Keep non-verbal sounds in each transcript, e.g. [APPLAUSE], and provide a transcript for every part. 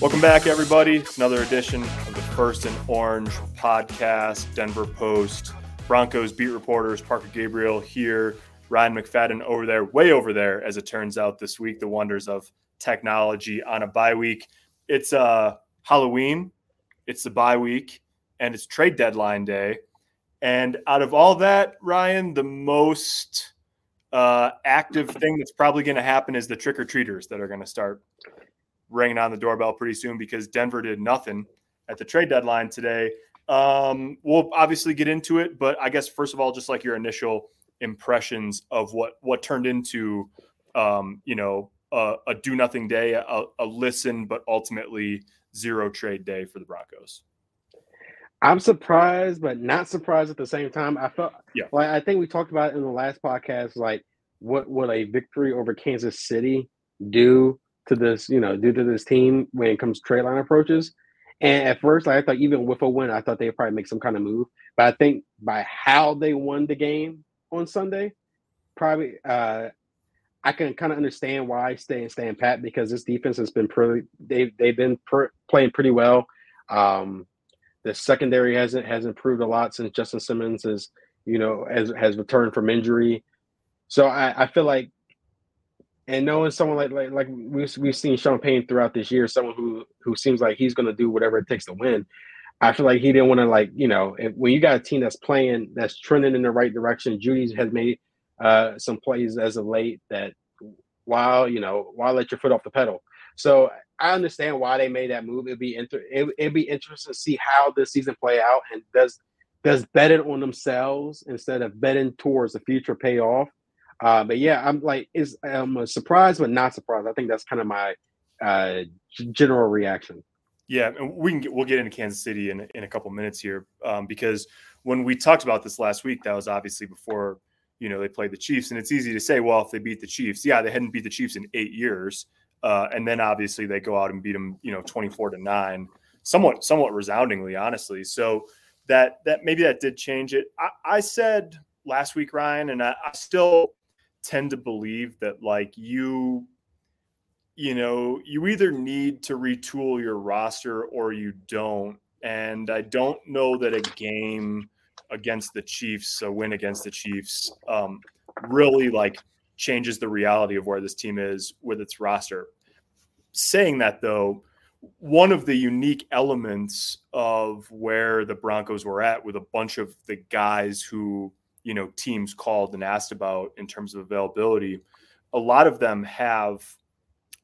Welcome back, everybody. Another edition of the First and Orange podcast. Denver Post, Broncos beat reporters Parker Gabriel here, Ryan McFadden over there, way over there, as it turns out this week. The wonders of technology on a bye week. It's uh, Halloween, it's the bye week, and it's trade deadline day. And out of all that, Ryan, the most uh, active thing that's probably going to happen is the trick or treaters that are going to start ringing on the doorbell pretty soon because Denver did nothing at the trade deadline today. Um, we'll obviously get into it, but I guess first of all, just like your initial impressions of what what turned into, um, you know, a, a do nothing day, a, a listen, but ultimately zero trade day for the Broncos. I'm surprised, but not surprised at the same time. I felt, yeah, like I think we talked about in the last podcast, like what would a victory over Kansas City do to this, you know, due to this team when it comes to trade line approaches. And at first, like, I thought even with a win, I thought they'd probably make some kind of move. But I think by how they won the game on Sunday, probably uh, I can kind of understand why stay staying staying pat because this defense has been pretty they've they've been per, playing pretty well. Um, the secondary hasn't has improved a lot since Justin Simmons is you know has has returned from injury. So I, I feel like and knowing someone like like like we've we've seen Sean Payton throughout this year, someone who who seems like he's going to do whatever it takes to win. I feel like he didn't want to like you know if, when you got a team that's playing that's trending in the right direction. Jeudy has made uh, some plays as of late that while you know while let your foot off the pedal. So I understand why they made that move. It'd be inter- it, would be interesting to see how this season play out and does does betting on themselves instead of betting towards the future pay off. Uh, but yeah, I'm like, I'm surprised but not surprised. I think that's kind of my uh, general reaction. Yeah, and we can get, we'll get into Kansas City in in a couple minutes here um, because when we talked about this last week, that was obviously before you know they played the Chiefs, and it's easy to say, well, if they beat the Chiefs, yeah, they hadn't beat the Chiefs in eight years, uh, and then obviously they go out and beat them, you know, twenty four to nine, somewhat somewhat resoundingly, honestly. So that that maybe that did change it. I, I said last week, Ryan, and I, I still tend to believe that like you you know you either need to retool your roster or you don't. And i don't know that a game against the chiefs a win against the chiefs um, really like changes the reality of where this team is with its roster. Saying that though one of the unique elements of where the broncos were at with a bunch of the guys who you know teams called and asked about in terms of availability a lot of them have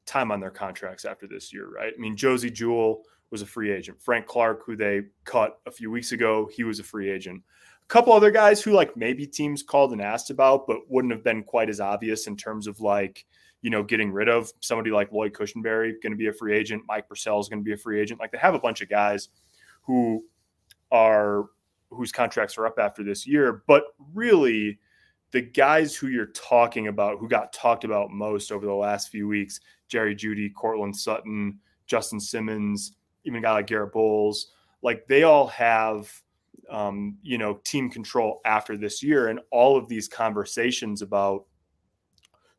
time on their contracts after this year right? I mean josey jewell was a free agent. Frank clark who they cut a few weeks ago he was a free agent. A couple other guys who like maybe teams called and asked about but wouldn't have been quite as obvious in terms of like you know getting rid of somebody like lloyd cushenberry going to be a free agent mike purcell is going to be a free agent. Like they have a bunch of guys who are whose contracts are up after this year. But really, the guys who you're talking about, who got talked about most over the last few weeks, Jerry Jeudy, Courtland Sutton, Justin Simmons, even a guy like Garrett Bolles, like they all have, um, you know, team control after this year. And all of these conversations about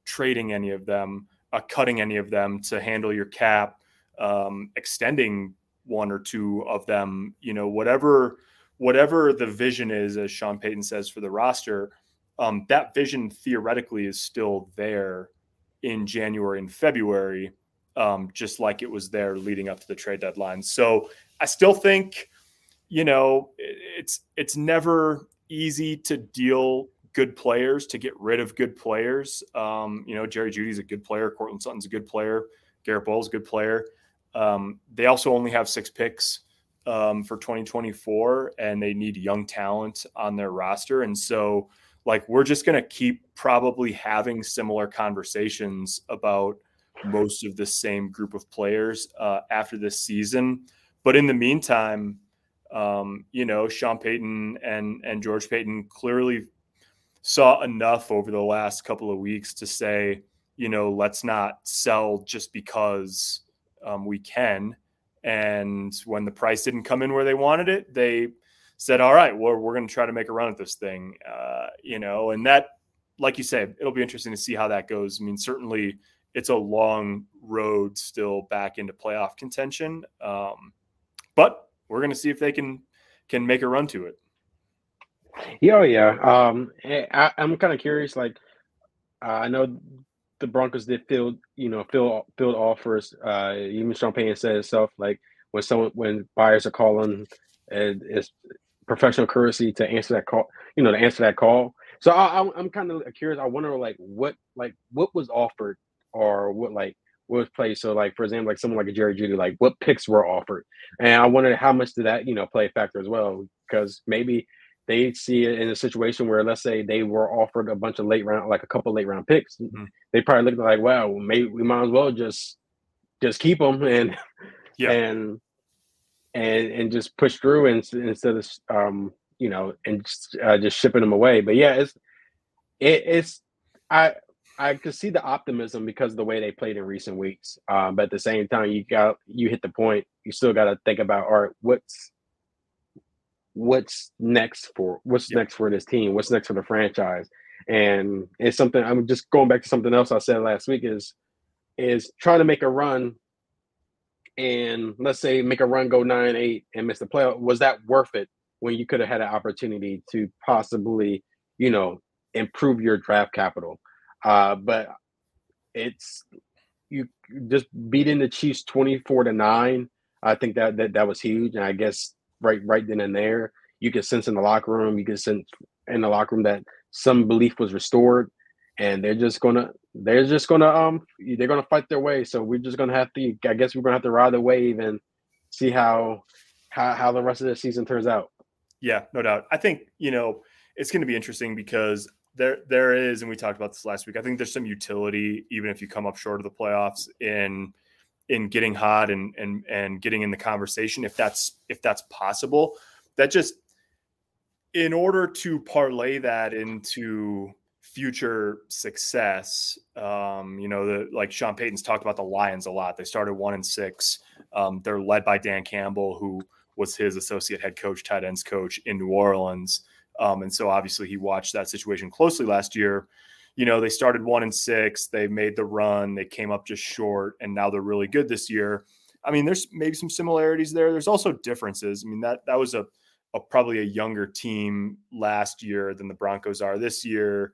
trading any of them, uh, cutting any of them to handle your cap, um, extending one or two of them, you know, whatever whatever the vision is, as Sean Payton says for the roster, um, that vision theoretically is still there in January and February, um, just like it was there leading up to the trade deadline. So I still think, you know, it's it's never easy to deal good players to get rid of good players. Um, you know, Jerry Jeudy's a good player, Courtland Sutton's a good player, Garrett Bolles a good player. Um, they also only have six picks um, for 2024 and they need young talent on their roster. And so, like, we're just going to keep probably having similar conversations about most of the same group of players uh, after this season. But in the meantime, um, you know, Sean Payton and and George Paton clearly saw enough over the last couple of weeks to say, you know, let's not sell just because um, we can. And when the price didn't come in where they wanted it, they said, "All right, well, we're going to try to make a run at this thing." Uh, you know, and that, like you said, it'll be interesting to see how that goes. I mean, certainly it's a long road still back into playoff contention. Um, but we're going to see if they can can make a run to it. Yeah, oh, yeah. Um, eh, I, am kind of curious. Like, uh, I know the Broncos did field, you know, field field offers. Uh, even Sean Payton said himself, like when someone when buyers are calling, and it's professional courtesy to answer that call. You know, to answer that call. So I, I'm I'm kind of curious. I wonder, like, what like what was offered or what like what was played. So, like for example, like someone like a Jerry Jeudy, like what picks were offered, and I wondered how much did that you know play a factor as well because maybe they see it in a situation where let's say they were offered a bunch of late round like a couple late round picks mm-hmm. they probably looked like wow maybe we might as well just just keep them [LAUGHS] and yeah. and and and just push through and, instead of um you know and just, uh, just shipping them away but yeah it's it, it's i i could see the optimism because of the way they played in recent weeks um but at the same time you got you hit the point you still got to think about all right what's what's next for what's yep. next for this team, what's next for the franchise. And it's something I'm just going back to something else I said last week is is trying to make a run and let's say make a run go nine eight and miss the playoff. Was that worth it when you could have had an opportunity to possibly, you know, improve your draft capital? Uh, but it's you just beating the Chiefs 24 to 9. I think that, that that was huge. And I guess right right then and there. You could sense in the locker room, you could sense in the locker room that some belief was restored, and they're just gonna they're just gonna um they're gonna fight their way. So we're just gonna have to I guess we're gonna have to ride the wave and see how how how the rest of the season turns out. Yeah, no doubt. I think you know it's to be interesting because there there is, and we talked about this last week. I think there's some utility, even if you come up short of the playoffs, in in getting hot and and and getting in the conversation if that's if that's possible that just in order to parlay that into future success um, you know the like sean payton's talked about the lions a lot. They started one and six. Um, they're led by dan campbell who was his associate head coach tight ends coach in new orleans. Um, and so obviously he watched that situation closely last year you know, they started one and six, they made the run, they came up just short, and now they're really good this year. I mean, there's maybe some similarities there. There's also differences. I mean, that that was a, a probably a younger team last year than the Broncos are this year.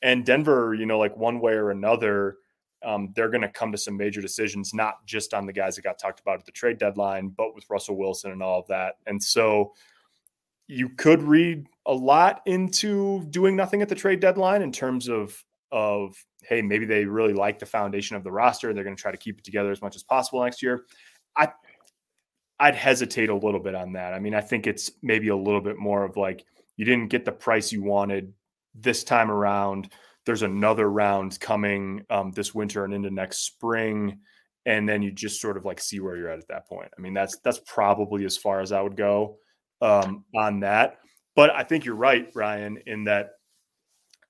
And Denver, you know, like one way or another, um, they're going to come to some major decisions, not just on the guys that got talked about at the trade deadline, but with Russell Wilson and all of that. And so you could read a lot into doing nothing at the trade deadline in terms of of hey maybe they really like the foundation of the roster and they're going to try to keep it together as much as possible next year. I i'd hesitate a little bit on that. I mean i think it's maybe a little bit more of like you didn't get the price you wanted this time around. There's another round coming um, this winter and into next spring and then you just sort of like see where you're at at that point. I mean that's that's probably as far as i would go um, on that. But I think you're right, Ryan, in that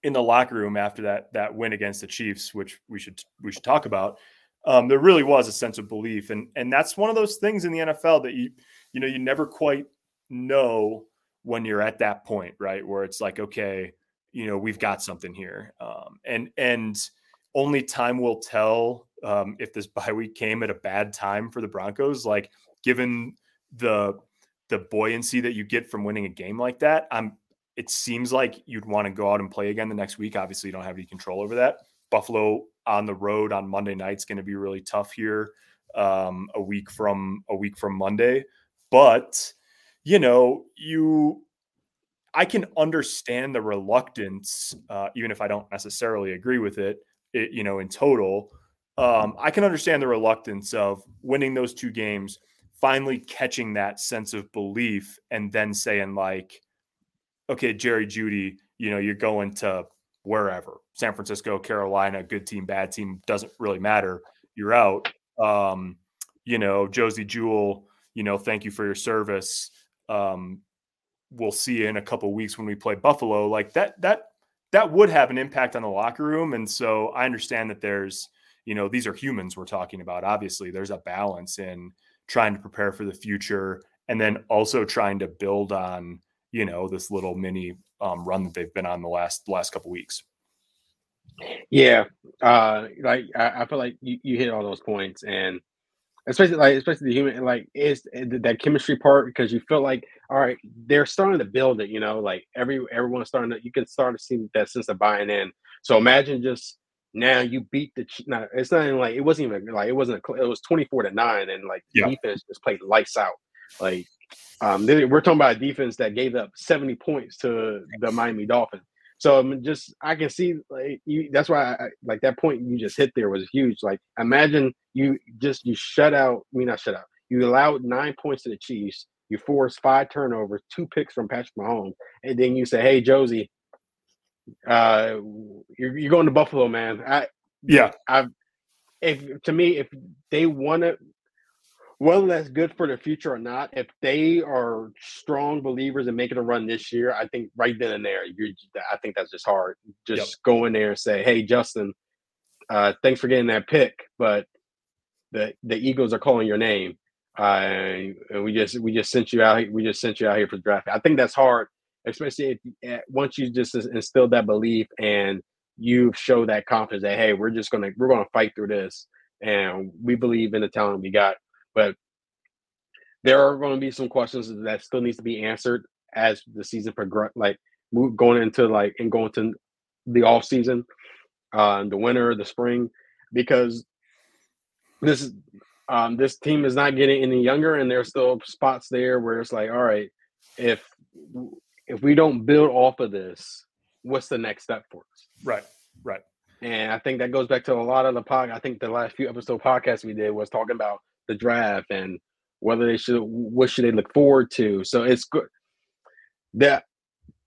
in the locker room after that that win against the Chiefs, which we should we should talk about, um, there really was a sense of belief, and and that's one of those things in the NFL that you you know you never quite know when you're at that point, right, where it's like, okay, you know, we've got something here, um, and and only time will tell um, if this bye week came at a bad time for the Broncos, like given the the buoyancy that you get from winning a game like that, I'm it seems like you'd want to go out and play again the next week. Obviously, you don't have any control over that. Buffalo on the road on Monday night is going to be really tough here. Um, a week from a week from Monday, but you know, you I can understand the reluctance, uh, even if I don't necessarily agree with it. it you know, in total, um, I can understand the reluctance of winning those two games finally catching that sense of belief and then saying like okay jerry jeudy you know you're going to wherever san francisco carolina good team bad team doesn't really matter you're out. Um you know josey jewell you know thank you for your service. Um we'll see you in a couple weeks when we play buffalo. Like that that that would have an impact on the locker room. And so i understand that there's you know these are humans we're talking about. Obviously there's a balance in trying to prepare for the future, and then also trying to build on you know this little mini um, run that they've been on the last the last couple weeks. Yeah, uh, like I, I feel like you, you hit all those points, and especially like especially the human like is that chemistry part because you feel like all right they're starting to build it you know like every everyone's starting to you can start to see that sense of buying in so imagine just now you beat the now it's not even like it wasn't even like it wasn't a, it was 24 to 9 and like the yeah. defense just played lights out like um we're talking about a defense that gave up 70 points to the Miami Dolphins so I'm just I can see like you. That's why I, like that point you just hit there was huge. Like imagine you just you shut out. I mean not shut out. You allowed nine points to the Chiefs. You forced five turnovers, two picks from Patrick Mahomes, and then you say, "Hey Josey, uh, you're, you're going to Buffalo, man." I yeah. I if to me if they want to whether that's good for the future or not, if they are strong believers in making a run this year, I think right then and there, you I think that's just hard. Just yep. go in there and say, "Hey, Justin, uh, thanks for getting that pick, but the the Eagles are calling your name, uh, and we just we just sent you out. We just sent you out here for the draft. I think that's hard, especially if eh, once you just instill that belief and you show that confidence that hey, we're just gonna we're gonna fight through this, and we believe in the talent we got. But there are going to be some questions that still needs to be answered as the season progress, like going into like and going to the off season, uh, the winter, the spring, because this is um, this team is not getting any younger, and there's still spots there where it's like, all right, if if we don't build off of this, what's the next step for us? Right, right. And I think that goes back to a lot of the pod. I think the last few episode podcasts we did was talking about the draft and whether they should what should they look forward to. So it's good that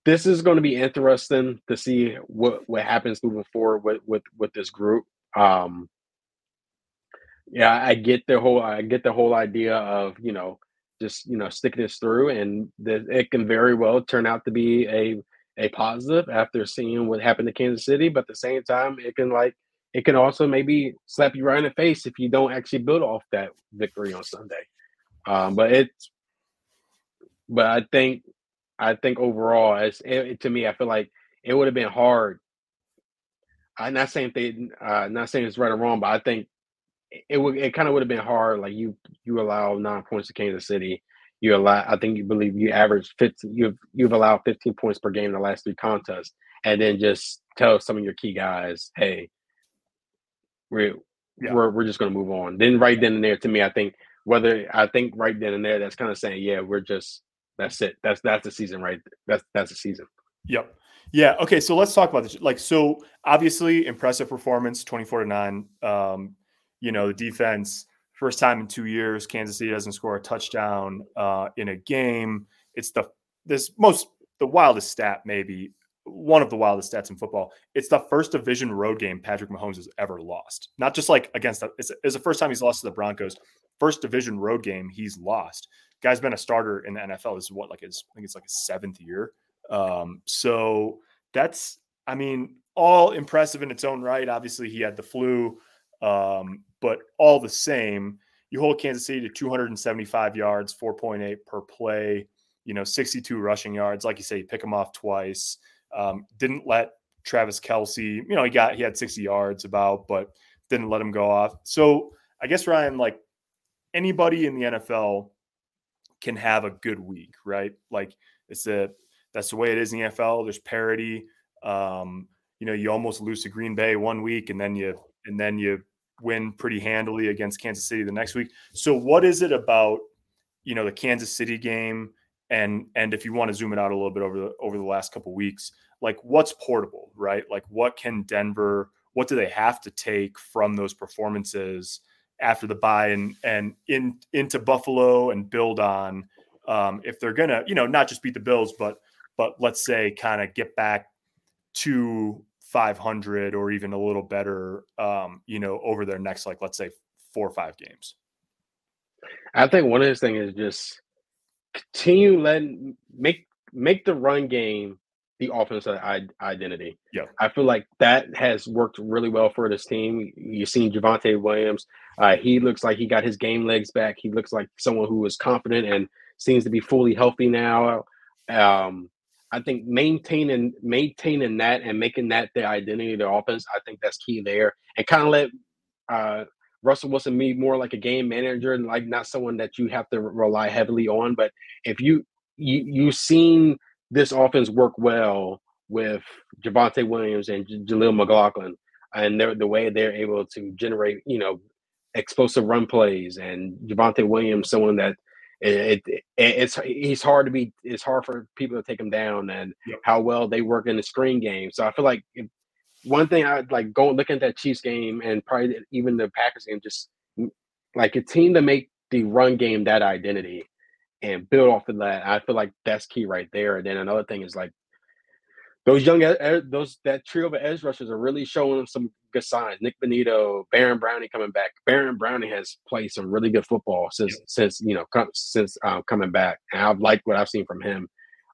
this is going to be interesting to see what what happens moving forward with with with this group. Um, yeah, I get the whole I get the whole idea of you know just you know sticking this through, and that it can very well turn out to be a a positive after seeing what happened to Kansas City. But at the same time, it can like it can also maybe slap you right in the face if you don't actually build off that victory on Sunday. Um, but it's, but I think, I think overall, as it, to me, I feel like it would have been hard. I'm not saying they, uh, not saying it's right or wrong, but I think it would, it kind of would have been hard. Like you, you allow nine points to Kansas City. You allow, I think you believe you average 15, you've, you've allowed 15 points per game in the last three contests, and then just tell some of your key guys, hey, we're yeah. we're, we're just going to move on. Then right then and there, to me, I think whether I think right then and there, that's kind of saying, yeah, we're just that's it. That's that's the season, right? That's that's the season. Yep. Yeah. Okay. So let's talk about this. Like, so obviously, impressive performance, twenty-four to nine. Um, you know, the defense, first time in two years, Kansas City doesn't score a touchdown uh, in a game. It's the this most the wildest stat maybe one of the wildest stats in football. It's the first division road game Patrick Mahomes has ever lost. Not just like against the, it's, it's the first time he's lost to the Broncos. First division road game he's lost. Guy's been a starter in the NFL. This is what like his I think it's like his seventh year. Um, so that's I mean all impressive in its own right. Obviously he had the flu, um, but all the same, you hold Kansas City to 275 yards, 4.8 per play. You know, 62 rushing yards. Like you say, you pick them off twice. Um, didn't let Travis Kelce, you know, he got he had 60 yards about, but didn't let him go off. So I guess Ryan, like anybody in the NFL can have a good week, right? Like it's a that's the way it is in the NFL. There's parity. Um, you know, you almost lose to Green Bay one week and then you and then you win pretty handily against Kansas City the next week. So what is it about, you know, the Kansas City game and and if you want to zoom it out a little bit over the over the last couple weeks like what's portable right like what can denver what do they have to take from those performances after the bye and and in into buffalo and build on um, if they're gonna you know not just beat the bills but but let's say kind of get back to 500 or even a little better um, you know over their next like let's say four or five games i think one of those things is just continue letting make make the run game the offensive identity. Yeah, I feel like that has worked really well for this team. You've seen Javonte Williams; uh, he looks like he got his game legs back. He looks like someone who is confident and seems to be fully healthy now. Um, I think maintaining maintaining that and making that the identity of the offense, I think that's key there. And kind of let uh, Russell Wilson be more like a game manager and like not someone that you have to rely heavily on. But if you you you've seen this offense work well with Javonte Williams and Jaleel McLaughlin, and the way they're able to generate, you know, explosive run plays, and Javonte Williams, someone that it, it, it's he's hard to be it's hard for people to take him down and yep. how well they work in the screen game. So I feel like if, one thing I like going looking at that Chiefs game and probably even the Packers game, just like a team to make the run game that identity and build off of that. I feel like that's key right there. And then another thing is like those young those that trio of edge rushers are really showing some signs. Nik Bonitto, Baron Browning coming back. Baron Browning has played some really good football since since you know com- since uh, coming back, and I've liked what I've seen from him.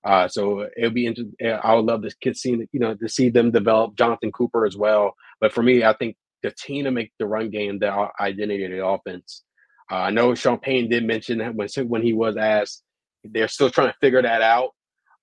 Uh, so it'll be interesting. I would love to kid see you know to see them develop Jonathan Cooper as well. But for me, I think the team to make the run game the identity of the offense. Uh, I know Sean Payton did mention that when when he was asked, they're still trying to figure that out.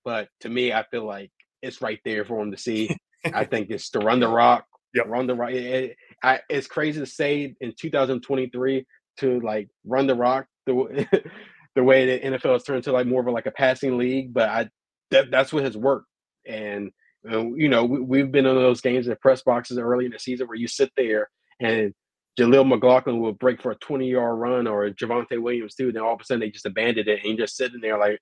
But to me, I feel like it's right there for him to see. I think it's to run the rock, yep. run the rock. It, it, I, it's crazy to say in 2023 to like run the rock the [LAUGHS] the way the NFL has turned to like more of a, like a passing league, but I that, that's what has worked. And you know, we, have been in those games in press boxes early in the season where you sit there and Jaleel McLaughlin will break for a 20 yard run or Javonte Williams too. And then all of a sudden they just abandoned it and you're just sitting there like,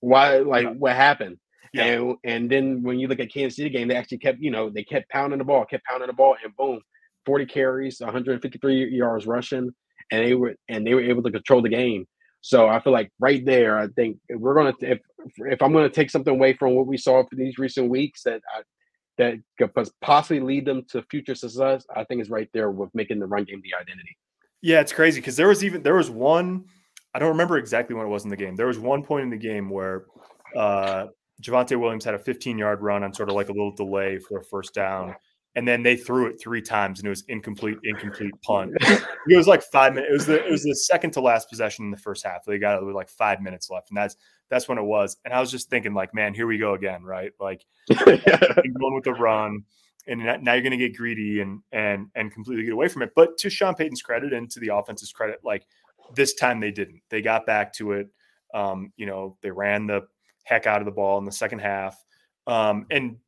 why? Like, what happened? Yeah. And and then when you look at Kansas City game, they actually kept, you know, they kept pounding the ball, kept pounding the ball, and boom, 40 carries, 153 yards rushing, and they were and they were able to control the game. So I feel like right there, I think if we're gonna if if I'm gonna take something away from what we saw for these recent weeks that I, that could possibly lead them to future success, I think is right there with making the run game the identity. Yeah, it's crazy because there was even there was one I don't remember exactly when it was in the game. There was one point in the game where uh Javonte Williams had a 15 yard run on sort of like a little delay for a first down. And then they threw it three times and it was incomplete, incomplete punt. it was like five minutes. It was the it was the second to last possession in the first half. They got it with like five minutes left. And that's that's when it was. And I was just thinking, like, man, here we go again, right? Like [LAUGHS] going with the run. And now you're gonna get greedy and and and completely get away from it. But to Sean Payton's credit and to the offense's credit, like this time they didn't. They got back to it. Um, you know, they ran the heck out of the ball in the second half. Um, and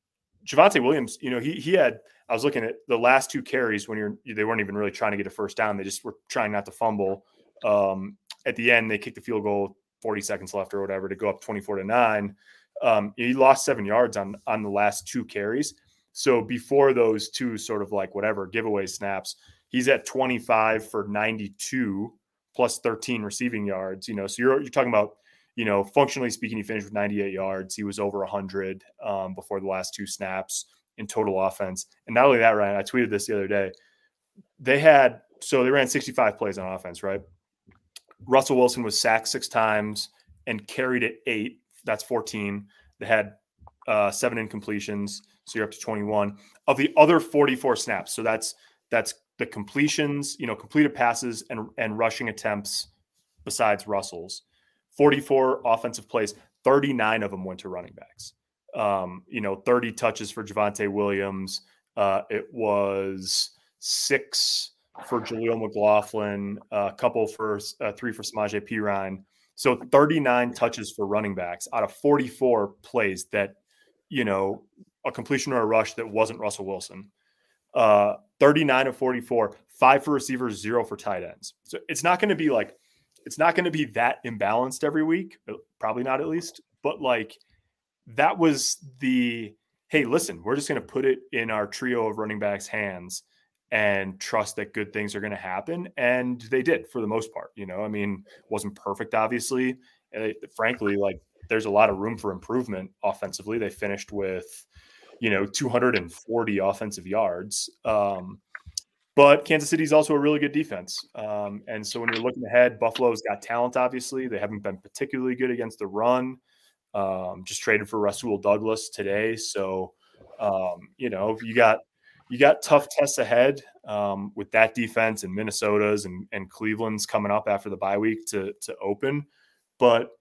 Javonte Williams, you know, he he had. I was looking at the last two carries when you're they weren't even really trying to get a first down. They just were trying not to fumble. Um, at the end, they kicked the field goal, 40 seconds left or whatever, to go up 24 to nine. Um, he lost seven yards on on the last two carries. So before those two sort of like whatever giveaway snaps, he's at 25 for 92 plus 13 receiving yards. You know, so you're you're talking about you know, functionally speaking, he finished with 98 yards. He was over 100 um, before the last two snaps in total offense. And not only that, Ryan, I tweeted this the other day. They had, so they ran 65 plays on offense, right? Russell Wilson was sacked six times and carried it eight. That's 14. They had uh, seven incompletions. So you're up to 21 of the other 44 snaps. So that's, that's the completions, you know, completed passes and, and rushing attempts besides Russell's 44 offensive plays, 39 of them went to running backs. Um, you know, 30 touches for Javonte Williams. Uh, it was six for Jaleel McLaughlin, a couple for uh, three for Samaje Perine. So 39 touches for running backs out of 44 plays that, you know, a completion or a rush that wasn't Russell Wilson. Uh, 39 of 44, five for receivers, zero for tight ends. So it's not going to be like it's not going to be that imbalanced every week, uh, probably not at least, but like that was the hey, listen, we're just going to put it in our trio of running backs' hands and trust that good things are going to happen. And they did for the most part. You know, I mean, wasn't perfect, obviously. And frankly, like there's a lot of room for improvement offensively. They finished with, you know, 240 offensive yards. Um, but Kansas City is also a really good defense. Um, and so when you're looking ahead, Buffalo's got talent, obviously. They haven't been particularly good against the run. Um, just traded for Rasul Douglas today. So, um, you know, you got you got tough tests ahead um, with that defense and Minnesota's and, and Cleveland's coming up after the bye week to to open. But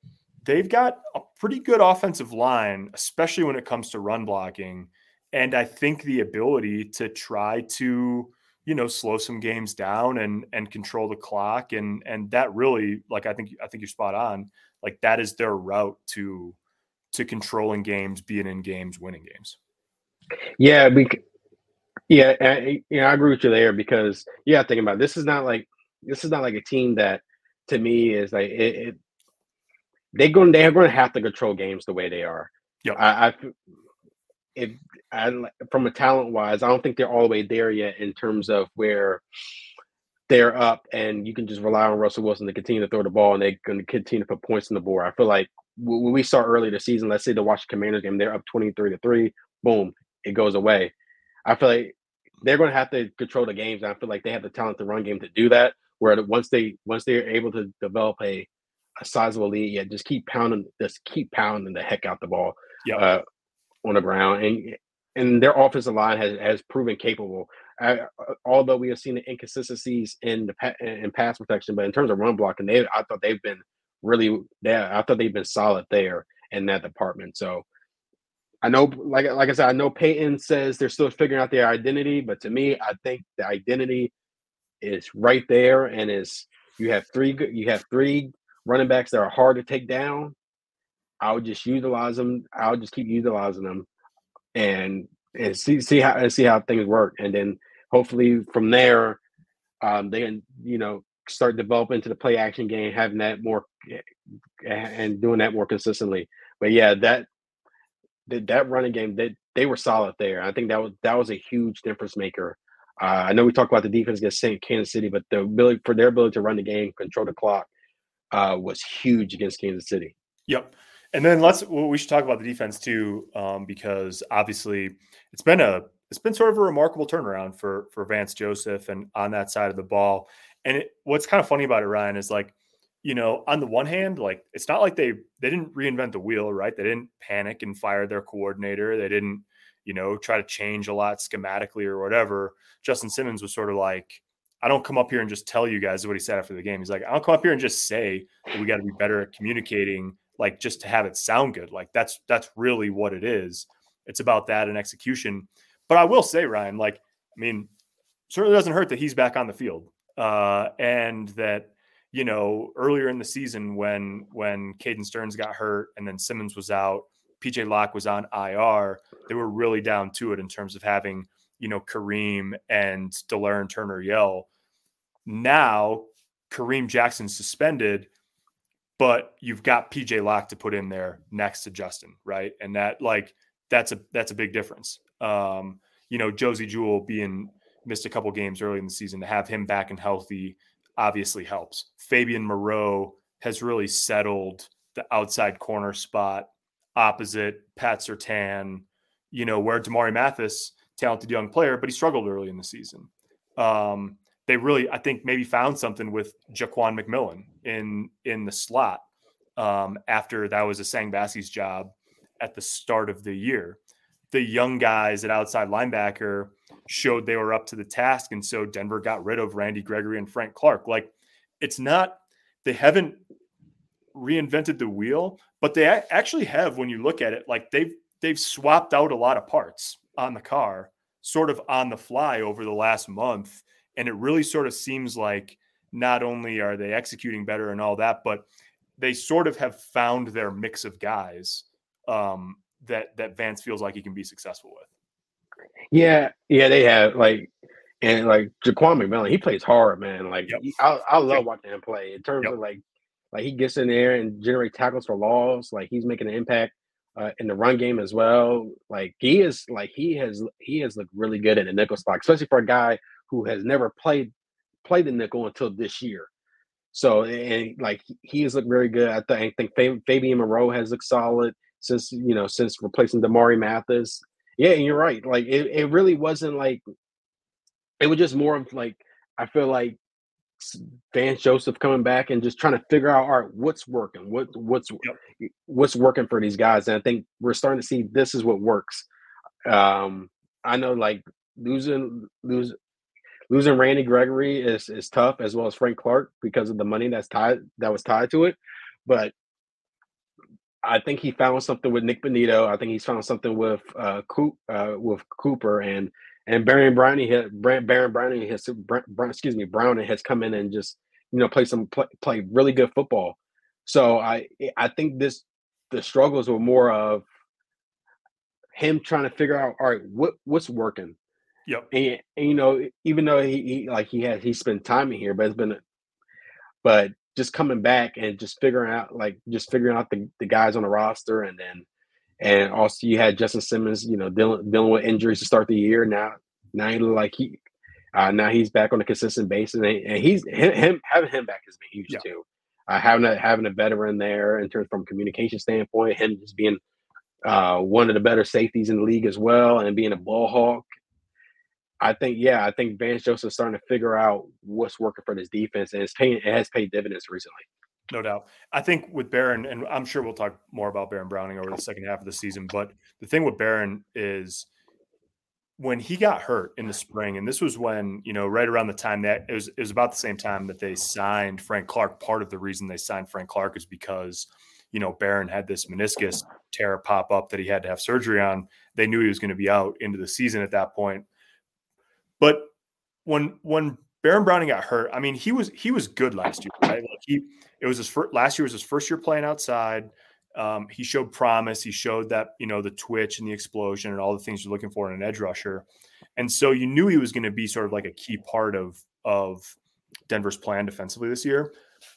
they've got a pretty good offensive line, especially when it comes to run blocking. And I think the ability to try to, you know, slow some games down and and control the clock. And and that really, like I think I think you're spot on. Like that is their route to to controlling games, being in games, winning games. Yeah, we yeah, I, you know, I agree with you there because yeah, thinking about it, this is not like this is not like a team that to me is like it, it they're going they're going to have to control games the way they are. Yeah, I, I if I, from a talent wise, I don't think they're all the way there yet in terms of where they're up and you can just rely on Russell Wilson to continue to throw the ball and they're going to continue to put points on the board. I feel like when we saw early the season, let's say the Washington Commanders game, they're up 23 to 3, boom, it goes away. I feel like they're going to have to control the games. And I feel like they have the talent to run game to do that. Where once they once they're able to develop a a sizable lead, yeah, just keep pounding, just keep pounding the heck out the ball yep. uh, on the ground. And and their offensive line has has proven capable. I, uh, although we have seen the inconsistencies in the in pass protection, but in terms of run blocking, they I thought they've been really yeah, I thought they've been solid there in that department. So I know, like like I said, I know Payton says they're still figuring out their identity, but to me, I think the identity is right there, and is you have three you have three running backs that are hard to take down. I would just utilize them. I would just keep utilizing them, and and see see how and see how things work, and then hopefully from there, um, they can you know start developing to the play action game, having that more and doing that more consistently. But yeah, that that, that running game, they they were solid there. I think that was that was a huge difference maker. Uh, I know we talked about the defense against St. Kansas City, but the ability for their ability to run the game, control the clock, uh, was huge against Kansas City. Yep. And then let's well, we should talk about the defense too, um, because obviously it's been a it's been sort of a remarkable turnaround for for Vance Joseph and on that side of the ball. And it, what's kind of funny about it, Ryan, is like you know, on the one hand, like it's not like they they didn't reinvent the wheel, right? They didn't panic and fire their coordinator. They didn't, you know, try to change a lot schematically or whatever. Justin Simmons was sort of like, I don't come up here and just tell you guys what he said after the game. He's like, I don't come up here and just say we got to be better at communicating, like just to have it sound good. Like that's that's really what it is. It's about that and execution. But I will say, Ryan, like, I mean, certainly doesn't hurt that he's back on the field. Uh, and that you know, earlier in the season when when Caden Sterns got hurt and then Simmons was out, PJ Locke was on IR, they were really down to it in terms of having, you know, Kareem and Delarrin Turner Yell. Now Kareem Jackson suspended, but you've got PJ Locke to put in there next to Justin, right? And that like that's a that's a big difference. Um, you know, Josey Jewell being missed a couple games early in the season to have him back and healthy obviously helps. Fabian Moreau has really settled the outside corner spot opposite Pat Surtain, you know, where Damari Mathis, talented young player, but he struggled early in the season. Um, they really, I think, maybe found something with Ja'Quan McMillian in in the slot um, after that was Essang Bassey's job at the start of the year. The young guys at outside linebacker showed they were up to the task. And so Denver got rid of Randy Gregory and Frank Clark. Like it's not, they haven't reinvented the wheel, but they actually have, when you look at it, like they've, they've swapped out a lot of parts on the car sort of on the fly over the last month. And it really sort of seems like not only are they executing better and all that, but they sort of have found their mix of guys um, that that Vance feels like he can be successful with. Yeah, yeah, they have like and like Ja'Quan McMillian, he plays hard, man. Like yep. I, I love watching him play in terms yep. of like like he gets in there and generate tackles for loss. Like he's making an impact uh, in the run game as well. Like he is like he has he has looked really good in the nickel spot, especially for a guy who has never played played the nickel until this year. So and like he has looked very good. I, th- I think Fabian Moreau has looked solid since you know since replacing Damari Mathis. Yeah, and you're right. Like it, it really wasn't like it was just more of like I feel like Vance Joseph coming back and just trying to figure out all right what's working, what what's yep. what's working for these guys. And I think we're starting to see this is what works. Um, I know like losing lose losing Randy Gregory is is tough as well as Frank Clark because of the money that's tied that was tied to it. But I think he found something with Nik Bonitto. I think he's found something with uh, Coop, uh with Cooper and and Baron Browning hit Baron Browning has excuse me Browning has come in and just you know play some play, play really good football. So I I think this the struggles were more of him trying to figure out all right what what's working. Yep. And, and you know even though he, he like he has he spent time in here, but it's been but just coming back and just figuring out like just figuring out the, the guys on the roster and then and also you had Justin Simmons, you know, dealing dealing with injuries to start the year. Now now he like he uh, now he's back on a consistent basis, and, and he's him, him, having him back has been huge yeah. too. Uh, having a having a veteran there in terms from communication standpoint, him just being uh, one of the better safeties in the league as well, and being a ball hawk. I think yeah, I think Vance Joseph's starting to figure out what's working for this defense, and it's paying it has paid dividends recently. No doubt. I think with Baron, and I'm sure we'll talk more about Baron Browning over the second half of the season. But the thing with Baron is when he got hurt in the spring, and this was when, you know, right around the time that it was, it was about the same time that they signed Frank Clark. Part of the reason they signed Frank Clark is because, you know, Baron had this meniscus tear pop up that he had to have surgery on. They knew he was going to be out into the season at that point. But when when Baron Browning got hurt. I mean, he was he was good last year, right? Like he it was his first last year was his first year playing outside. Um, he showed promise. He showed that you know the twitch and the explosion and all the things you're looking for in an edge rusher. And so you knew he was going to be sort of like a key part of of Denver's plan defensively this year.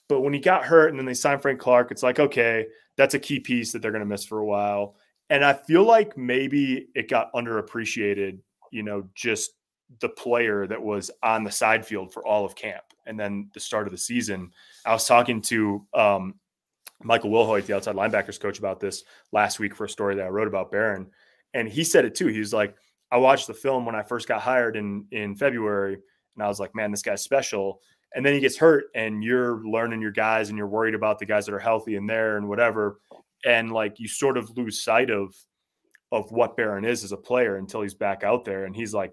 But when he got hurt and then they signed Frank Clark, it's like okay, that's a key piece that they're going to miss for a while. And I feel like maybe it got underappreciated, you know, just the player that was on the side field for all of camp and then the start of the season. I was talking to um, Michael Wilhoite, the outside linebackers coach, about this last week for a story that I wrote about Baron. And he said it too. He was like, I watched the film when I first got hired in in February, and I was like, man, this guy's special. And then he gets hurt, and you're learning your guys, and you're worried about the guys that are healthy and there and whatever. And like you sort of lose sight of of what Baron is as a player until he's back out there. And he's like,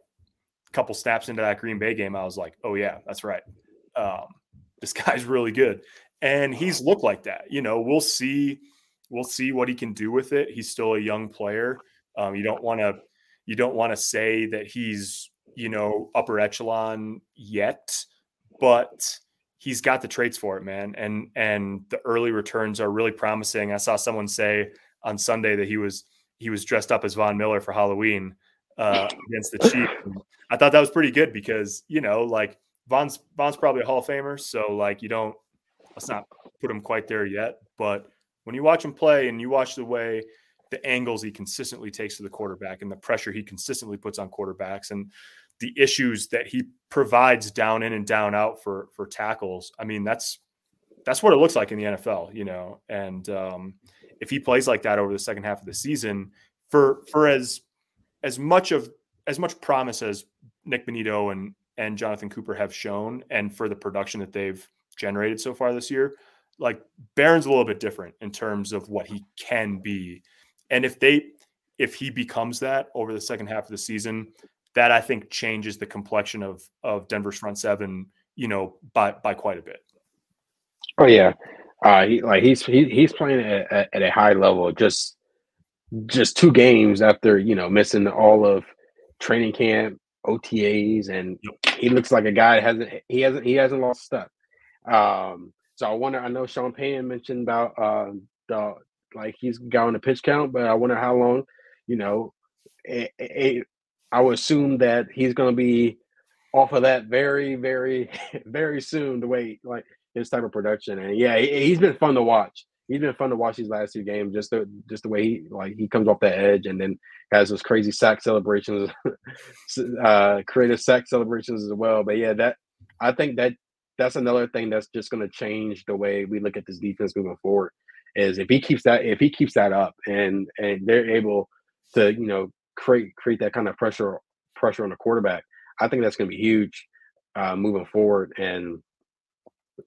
couple snaps into that Green Bay game, I was like, oh yeah, that's right. Um, this [LAUGHS] guy's really good, and he's looked like that. You know, we'll see, we'll see what he can do with it. He's still a young player. Um, you don't want to, you don't want to say that he's you know upper echelon yet, but he's got the traits for it, man. And and the early returns are really promising. I saw someone say on Sunday that he was he was dressed up as Von Miller for Halloween uh, [LAUGHS] against the Chiefs. I thought that was pretty good because you know, like Von's Von's probably a Hall of Famer, so like you don't let's not put him quite there yet. But when you watch him play and you watch the way the angles he consistently takes to the quarterback and the pressure he consistently puts on quarterbacks and the issues that he provides down in and down out for for tackles, I mean that's that's what it looks like in the NFL, you know. And um, if he plays like that over the second half of the season, for for as as much of as much promise as Nik Bonitto and and Jonathan Cooper have shown, and for the production that they've generated so far this year, like Baron's a little bit different in terms of what he can be, and if they if he becomes that over the second half of the season, that I think changes the complexion of of Denver's front seven, you know, by by quite a bit. Oh yeah, uh, he like he's he, he's playing at, at a high level. Just just two games after you know missing all of training camp, OTAs, and he looks like a guy hasn't he hasn't he hasn't lost step. Um, so I wonder. I know Sean Payton mentioned about uh, the like he's got the pitch count, but I wonder how long. You know, I would assume that he's going to be off of that very, very, [LAUGHS] very soon. The way like his type of production, and yeah, he, has been fun to watch he's been fun to watch these last two games. Just the just the way he like he comes off that edge and then has those crazy sack celebrations, [LAUGHS] uh, creative sack celebrations as well. But yeah, that I think that that's another thing that's just going to change the way we look at this defense moving forward. Is if he keeps that if he keeps that up and and they're able to you know create create that kind of pressure pressure on the quarterback, I think that's going to be huge uh, moving forward. And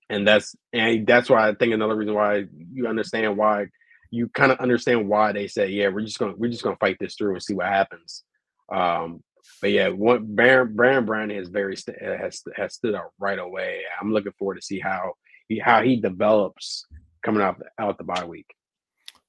and that's and that's why I think another reason why you understand why you kind of understand why they say, yeah, we're just gonna we're just gonna fight this through and see what happens. Um, but yeah, one Baron Baron Browning is very has has stood out right away. I'm looking forward to see how he how he develops coming out out the bye week.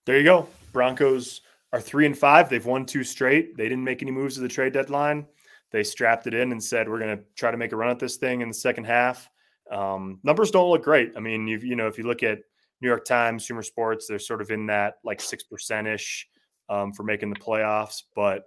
There you go. Broncos are three and five. They've won two straight. They didn't make any moves to the trade deadline. They strapped it in and said, "We're going to try to make a run at this thing in the second half." Um, numbers don't look great. I mean, you you know, if you look at New York Times, Sumer Sports, they're sort of in that like six percent ish um, for making the playoffs. But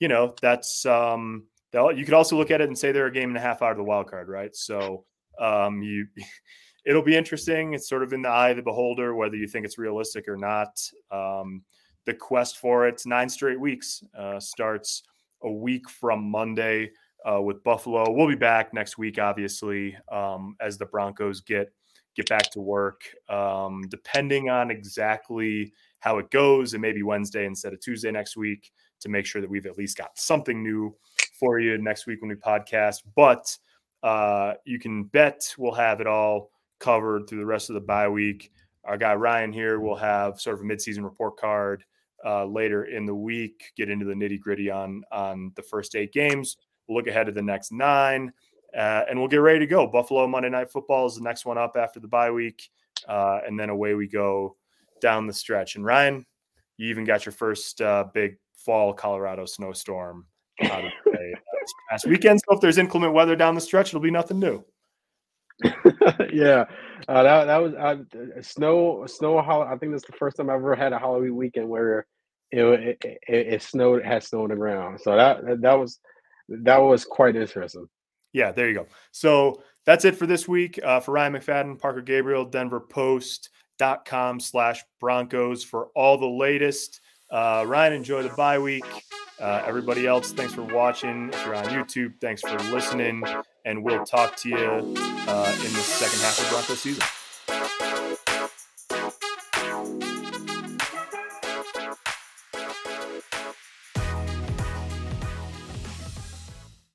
you know, that's um, you could also look at it and say they're a game and a half out of the wild card, right? So um, you, [LAUGHS] it'll be interesting. It's sort of in the eye of the beholder whether you think it's realistic or not. Um, the quest for it, nine straight weeks, uh, starts a week from Monday uh, with Buffalo. We'll be back next week, obviously, um, as the Broncos get get back to work. Um, depending on exactly how it goes, and maybe Wednesday instead of Tuesday next week to make sure that we've at least got something new for you next week when we podcast. But uh, you can bet we'll have it all covered through the rest of the bye week. Our guy Ryan here will have sort of a midseason report card uh, later in the week. Get into the nitty gritty on on the first eight games. We'll look ahead to the next nine, uh, and we'll get ready to go. Buffalo Monday Night Football is the next one up after the bye week, uh, and then away we go down the stretch. And Ryan, you even got your first uh, big fall Colorado snowstorm out of the way past weekend. So if there's inclement weather down the stretch, it'll be nothing new. [LAUGHS] yeah, uh, that that was uh, snow snow. I think that's the first time I've ever had a Halloween weekend where it it, it, it snowed had snow on the ground. So that that was that was quite interesting. Yeah, there you go. So that's it for this week. Uh, for Ryan McFadden, Parker Gabriel, Denver Post dot com slash Broncos for all the latest. Uh, Ryan, enjoy the bye week. Uh, everybody else, thanks for watching. If you're on YouTube, thanks for listening. And we'll talk to you uh, in the second half of Broncos season.